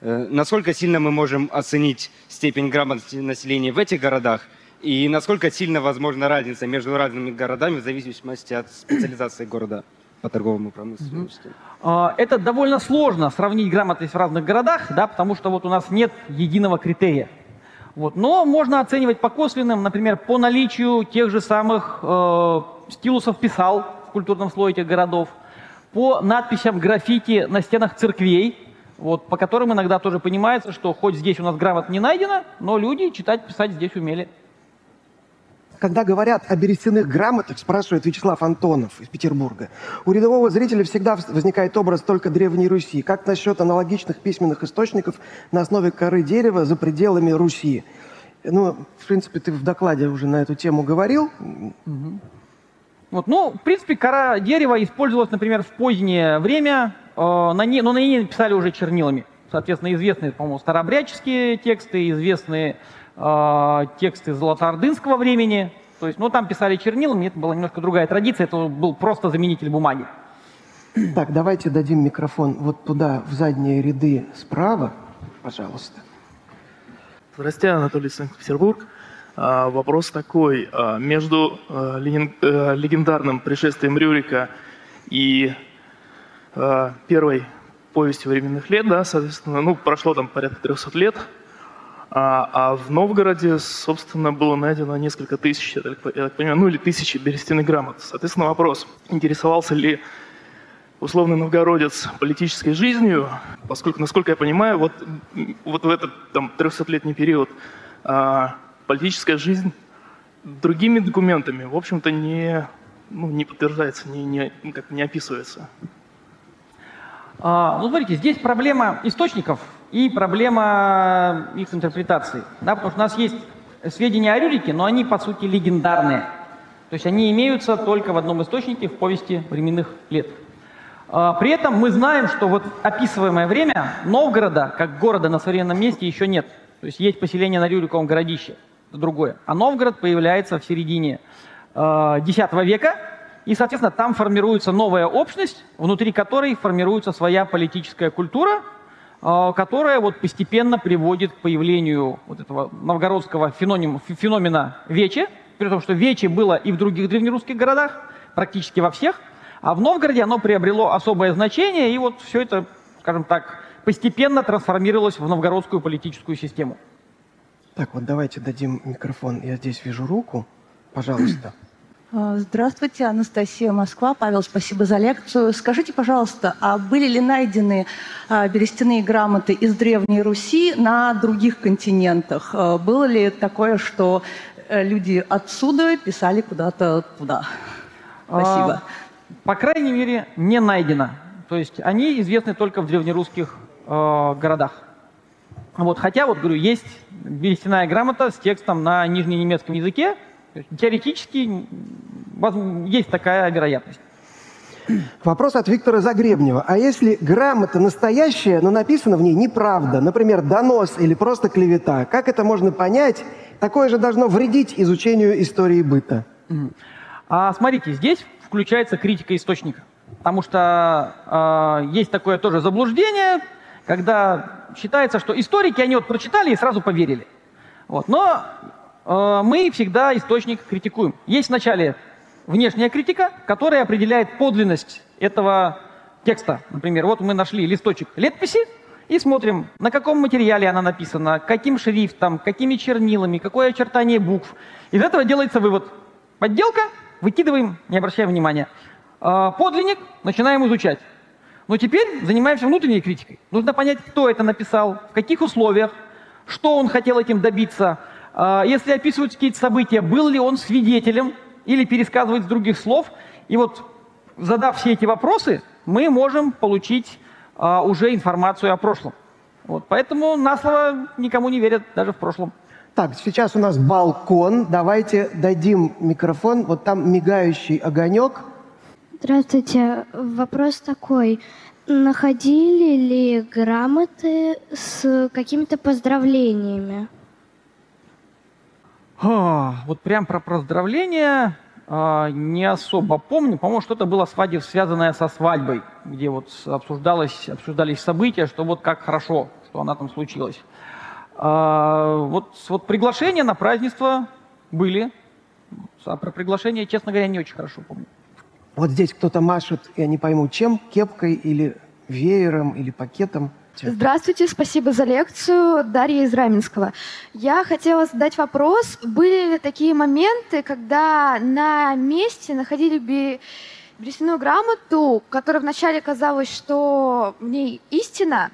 э, насколько сильно мы можем оценить степень грамотности населения в этих городах? И насколько сильно возможна разница между разными городами в зависимости от специализации города по торговому промышленности? А, Это довольно сложно сравнить грамотность в разных городах, да, потому что вот у нас нет единого критерия. Вот. Но можно оценивать по косвенным, например, по наличию тех же самых э, стилусов писал в культурном слое этих городов, по надписям граффити на стенах церквей, вот, по которым иногда тоже понимается, что хоть здесь у нас грамот не найдено, но люди читать, писать здесь умели. Когда говорят о берестяных грамотах, спрашивает Вячеслав Антонов из Петербурга, у рядового зрителя всегда возникает образ только Древней Руси. Как насчет аналогичных письменных источников на основе коры дерева за пределами Руси? Ну, в принципе, ты в докладе уже на эту тему говорил. Вот, ну, в принципе, кора дерева использовалась, например, в позднее время, э, на ней, но на ней написали уже чернилами. Соответственно, известные, по-моему, старообрядческие тексты, известные э, тексты золотоордынского времени. То есть, ну, там писали чернилами, это была немножко другая традиция, это был просто заменитель бумаги. Так, давайте дадим микрофон вот туда, в задние ряды справа, пожалуйста. Здравствуйте, Анатолий Санкт-Петербург. А, Вопрос такой. а, Между а, э, легендарным пришествием Рюрика и а, первой повестью временных лет, да, соответственно, ну, прошло там порядка 300 лет, а, а в Новгороде, собственно, было найдено несколько тысяч, я так, я так понимаю, ну или тысячи берестяных грамот. Соответственно, вопрос, интересовался ли условный новгородец политической жизнью, поскольку, насколько я понимаю, вот, вот в этот там 300-летний период а, политическая жизнь другими документами, в общем-то, не, ну, не подтверждается, не, не, ну, как не описывается. А, ну, смотрите, здесь проблема источников и проблема их интерпретации. Да, потому что у нас есть сведения о Рюрике, но они, по сути, легендарные. То есть они имеются только в одном источнике, в повести временных лет. А, При этом мы знаем, что вот описываемое время Новгорода, как города на современном месте, еще нет. То есть есть поселение на Рюриковом городище, это другое. А Новгород появляется в середине X века, и, соответственно, там формируется новая общность, внутри которой формируется своя политическая культура, которая вот постепенно приводит к появлению вот этого новгородского феноним- феномена вече, при том, что вече было и в других древнерусских городах, практически во всех, а в Новгороде оно приобрело особое значение, и вот все это, скажем так, постепенно трансформировалось в новгородскую политическую систему. Так, вот давайте дадим микрофон. Я здесь вижу руку. Пожалуйста. А, Здравствуйте, Анастасия Москва. Павел, спасибо за лекцию. Скажите, пожалуйста, а были ли найдены а, берестяные грамоты из Древней Руси на других континентах? А, Было ли такое, что э, люди отсюда писали куда-то туда? Спасибо. По крайней мере, не найдено. То есть они известны только в древнерусских э, городах. Вот, хотя, вот говорю, есть берестяная грамота с текстом на нижненемецком языке. Теоретически есть такая вероятность. Вопрос от Виктора Загребнева. А если грамота настоящая, но написана в ней неправда, например, донос или просто клевета, как это можно понять? Такое же должно вредить изучению истории быта. А смотрите, здесь включается критика источника. Потому что э, есть такое тоже заблуждение, когда считается, что историки, они вот прочитали и сразу поверили. Вот. Но мы всегда источник критикуем. Есть вначале внешняя критика, которая определяет подлинность этого текста. Например, вот мы нашли листочек летописи и смотрим, на каком материале она написана, каким шрифтом, какими чернилами, какое очертание букв. Из этого делается вывод. Подделка, выкидываем, не обращаем внимания. А, Подлинник, начинаем изучать. Но теперь занимаемся внутренней критикой. Нужно понять, кто это написал, в каких условиях, что он хотел этим добиться. А, Если описывают какие-то события, был ли он свидетелем или пересказывает с других слов. И вот, задав все эти вопросы, мы можем получить а, уже информацию о прошлом. Вот, поэтому на слово никому не верят, даже в прошлом. Так, сейчас у нас балкон. Давайте дадим микрофон. Вот там мигающий огонек. Здравствуйте. Вопрос такой. Находили ли грамоты с какими-то поздравлениями? Вот прям про поздравления а, не особо помню. По-моему, что-то было свадьбе, связанное со свадьбой, где вот обсуждалось, обсуждались события, что вот как хорошо, что она там случилась. А, вот, вот приглашения на празднество были. А про приглашение, честно говоря, не очень хорошо помню. Вот здесь кто-то машет, я не пойму, чем, кепкой или веером, или пакетом. Здравствуйте, спасибо за лекцию. Дарья из Раменского. Я хотела задать вопрос, были ли такие моменты, когда на месте находили бы берестяную грамоту, которая вначале казалось, что в ней истина,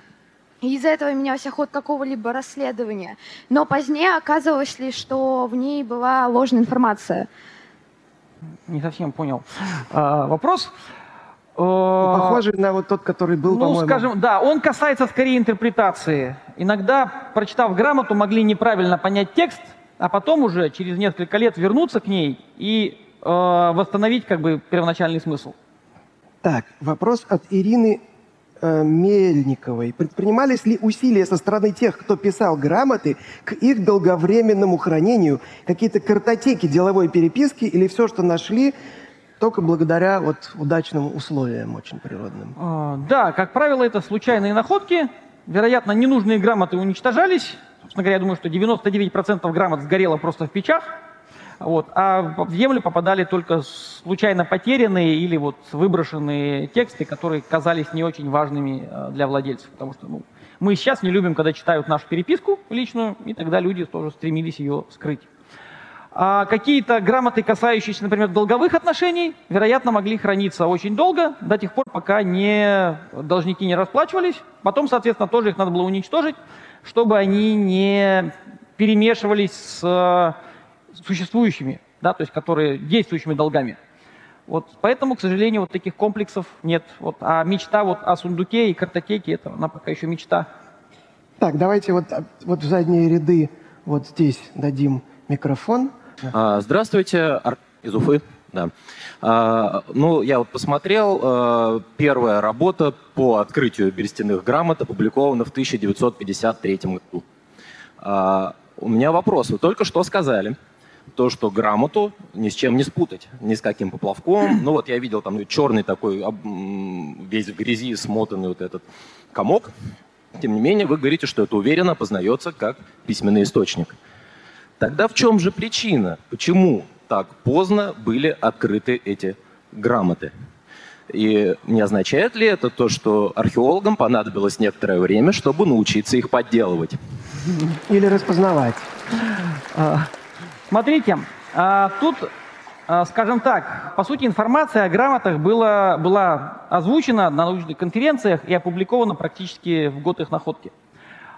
и из-за этого менялся ход какого-либо расследования, но позднее оказывалось ли, что в ней была ложная информация? Не совсем понял а, вопрос. Ну, похожий на вот тот, который был, ну, по-моему. скажем, да, он касается скорее интерпретации. Иногда, прочитав грамоту, могли неправильно понять текст, а потом уже через несколько лет вернуться к ней и э, восстановить как бы первоначальный смысл. Так, вопрос от Ирины э, Мельниковой. Предпринимались ли усилия со стороны тех, кто писал грамоты, к их долговременному хранению? Какие-то картотеки деловой переписки или все, что нашли, только благодаря вот удачным условиям очень природным. А, да, как правило, это случайные находки. Вероятно, ненужные грамоты уничтожались. Собственно говоря, я думаю, что 99% грамот сгорело просто в печах. Вот, а в землю попадали только случайно потерянные или вот выброшенные тексты, которые казались не очень важными а, для владельцев. Потому что ну, мы сейчас не любим, когда читают нашу переписку личную, и тогда люди тоже стремились ее скрыть. А какие-то грамоты, касающиеся, например, долговых отношений, вероятно, могли храниться очень долго, до тех пор, пока не, должники не расплачивались. Потом, соответственно, тоже их надо было уничтожить, чтобы они не перемешивались с существующими, да, то есть которые действующими долгами. Вот поэтому, к сожалению, вот таких комплексов нет. Вот, а мечта вот о сундуке и картотеке, это она пока еще мечта. Так, давайте вот, вот в задние ряды вот здесь дадим микрофон. А, здравствуйте, из Уфы. Да. А, ну, я вот посмотрел, а, первая работа по открытию берестяных грамот опубликована в 1953 году. У меня вопрос. Вы только что сказали, то, что грамоту ни с чем не спутать, ни с каким поплавком. Ну вот я видел там черный такой, весь в грязи смотанный вот этот комок. Тем не менее, вы говорите, что это уверенно познается как письменный источник. Тогда в чем же причина? Почему так поздно были открыты эти грамоты? И не означает ли это то, что археологам понадобилось некоторое время, чтобы научиться их подделывать? Или распознавать? А, смотрите, а, тут, а, скажем так, по сути информация о грамотах была, была озвучена на научных конференциях и опубликована практически в год их находки.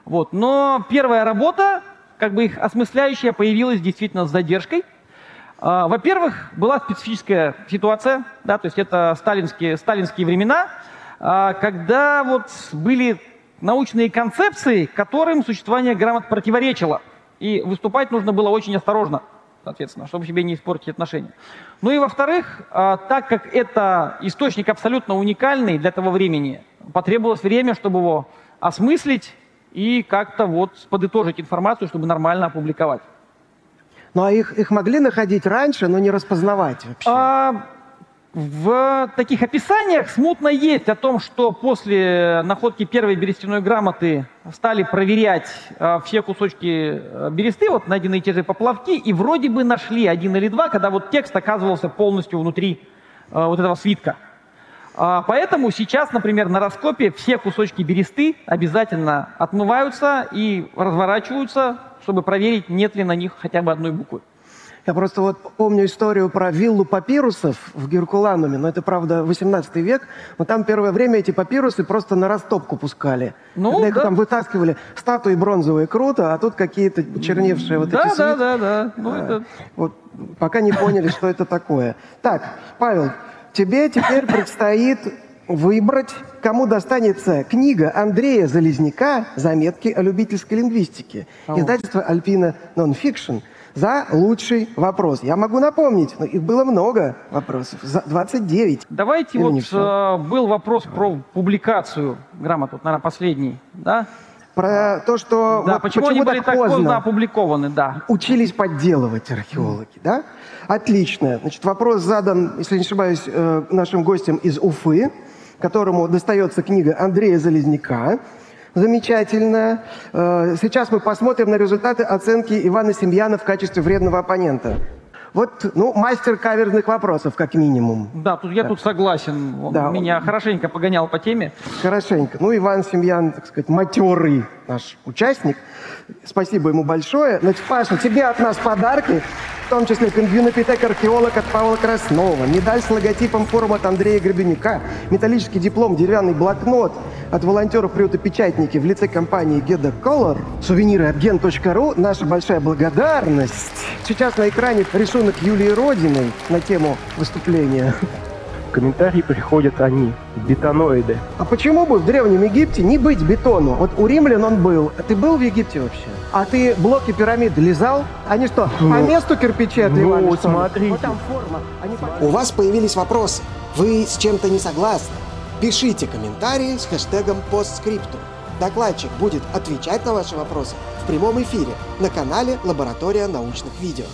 Вот. Но первая работа как бы их осмысляющая появилась действительно с задержкой. А, во-первых, была специфическая ситуация, да, то есть это сталинские, сталинские времена, а, когда вот были научные концепции, которым существование грамот противоречило. И выступать нужно было очень осторожно, соответственно, чтобы себе не испортить отношения. Ну и во-вторых, а, так как это источник абсолютно уникальный для того времени, потребовалось время, чтобы его осмыслить, и как-то вот подытожить информацию, чтобы нормально опубликовать. Ну а их, их могли находить раньше, но не распознавать вообще? А, в таких описаниях смутно есть о том, что после находки первой берестяной грамоты стали проверять а, все кусочки а, бересты, вот найденные те же поплавки, и вроде бы нашли один или два, когда вот текст оказывался полностью внутри а, вот этого свитка. А, поэтому сейчас, например, на раскопе все кусочки бересты обязательно отмываются и разворачиваются, чтобы проверить, нет ли на них хотя бы одной буквы. Я просто вот помню историю про виллу папирусов в Геркулануме, но это, правда, 18 век, но там первое время эти папирусы просто на растопку пускали. Ну, Когда их да. там вытаскивали, статуи бронзовые круто, а тут какие-то черневшие вот да, эти Да, да, да, ну, а, это... вот, пока не поняли, что это такое. Так, Павел, Тебе теперь предстоит выбрать, кому достанется книга Андрея Зализняка «Заметки о любительской лингвистике». Ау. Издательство «Альпина Нонфикшн» за лучший вопрос. Я могу напомнить, но их было много вопросов. За 29. Давайте Или вот э, был вопрос про публикацию грамот, вот, наверное, последний, да? Про то, что Да, вот почему, они были так так поздно поздно опубликованы, да. учились подделывать археологи, да? Отлично. Значит, вопрос задан, если не ошибаюсь, э, нашим гостям из Уфы, которому достается книга Андрея Залезняка. Замечательно. Э, Сейчас мы посмотрим на результаты оценки Ивана Семьяна в качестве вредного оппонента. Вот, ну, мастер каверзных вопросов, как минимум. Да, тут я тут согласен. Он Да. меня хорошенько погонял по теме. Хорошенько. Ну, Иван Семьян, так сказать, матерый наш участник. Спасибо ему большое. Значит, Паша, тебе от нас подарки, в том числе пингвинопитек археолог от Павла Краснова, медаль с логотипом форума от Андрея Гребенюка, металлический диплом, деревянный блокнот от волонтеров приюта «Печатники» в лице компании Geda Color, сувениры от gen.ru, наша большая благодарность. Сейчас на экране рисунок Юлии Родиной на тему выступления. В комментарии приходят они, бетоноиды. А почему бы в Древнем Египте не быть бетону? Вот у римлян он был. А ты был в Египте вообще? А ты блоки пирамид лизал? Они что, по Ну, месту кирпичи отливали? ну, что смотрите. Вот там форма. Они по- У вас появились вопросы. Вы с чем-то не согласны? Пишите комментарии с хэштегом постскриптум. Докладчик будет отвечать на ваши вопросы в прямом эфире на канале «Лаборатория научных видео».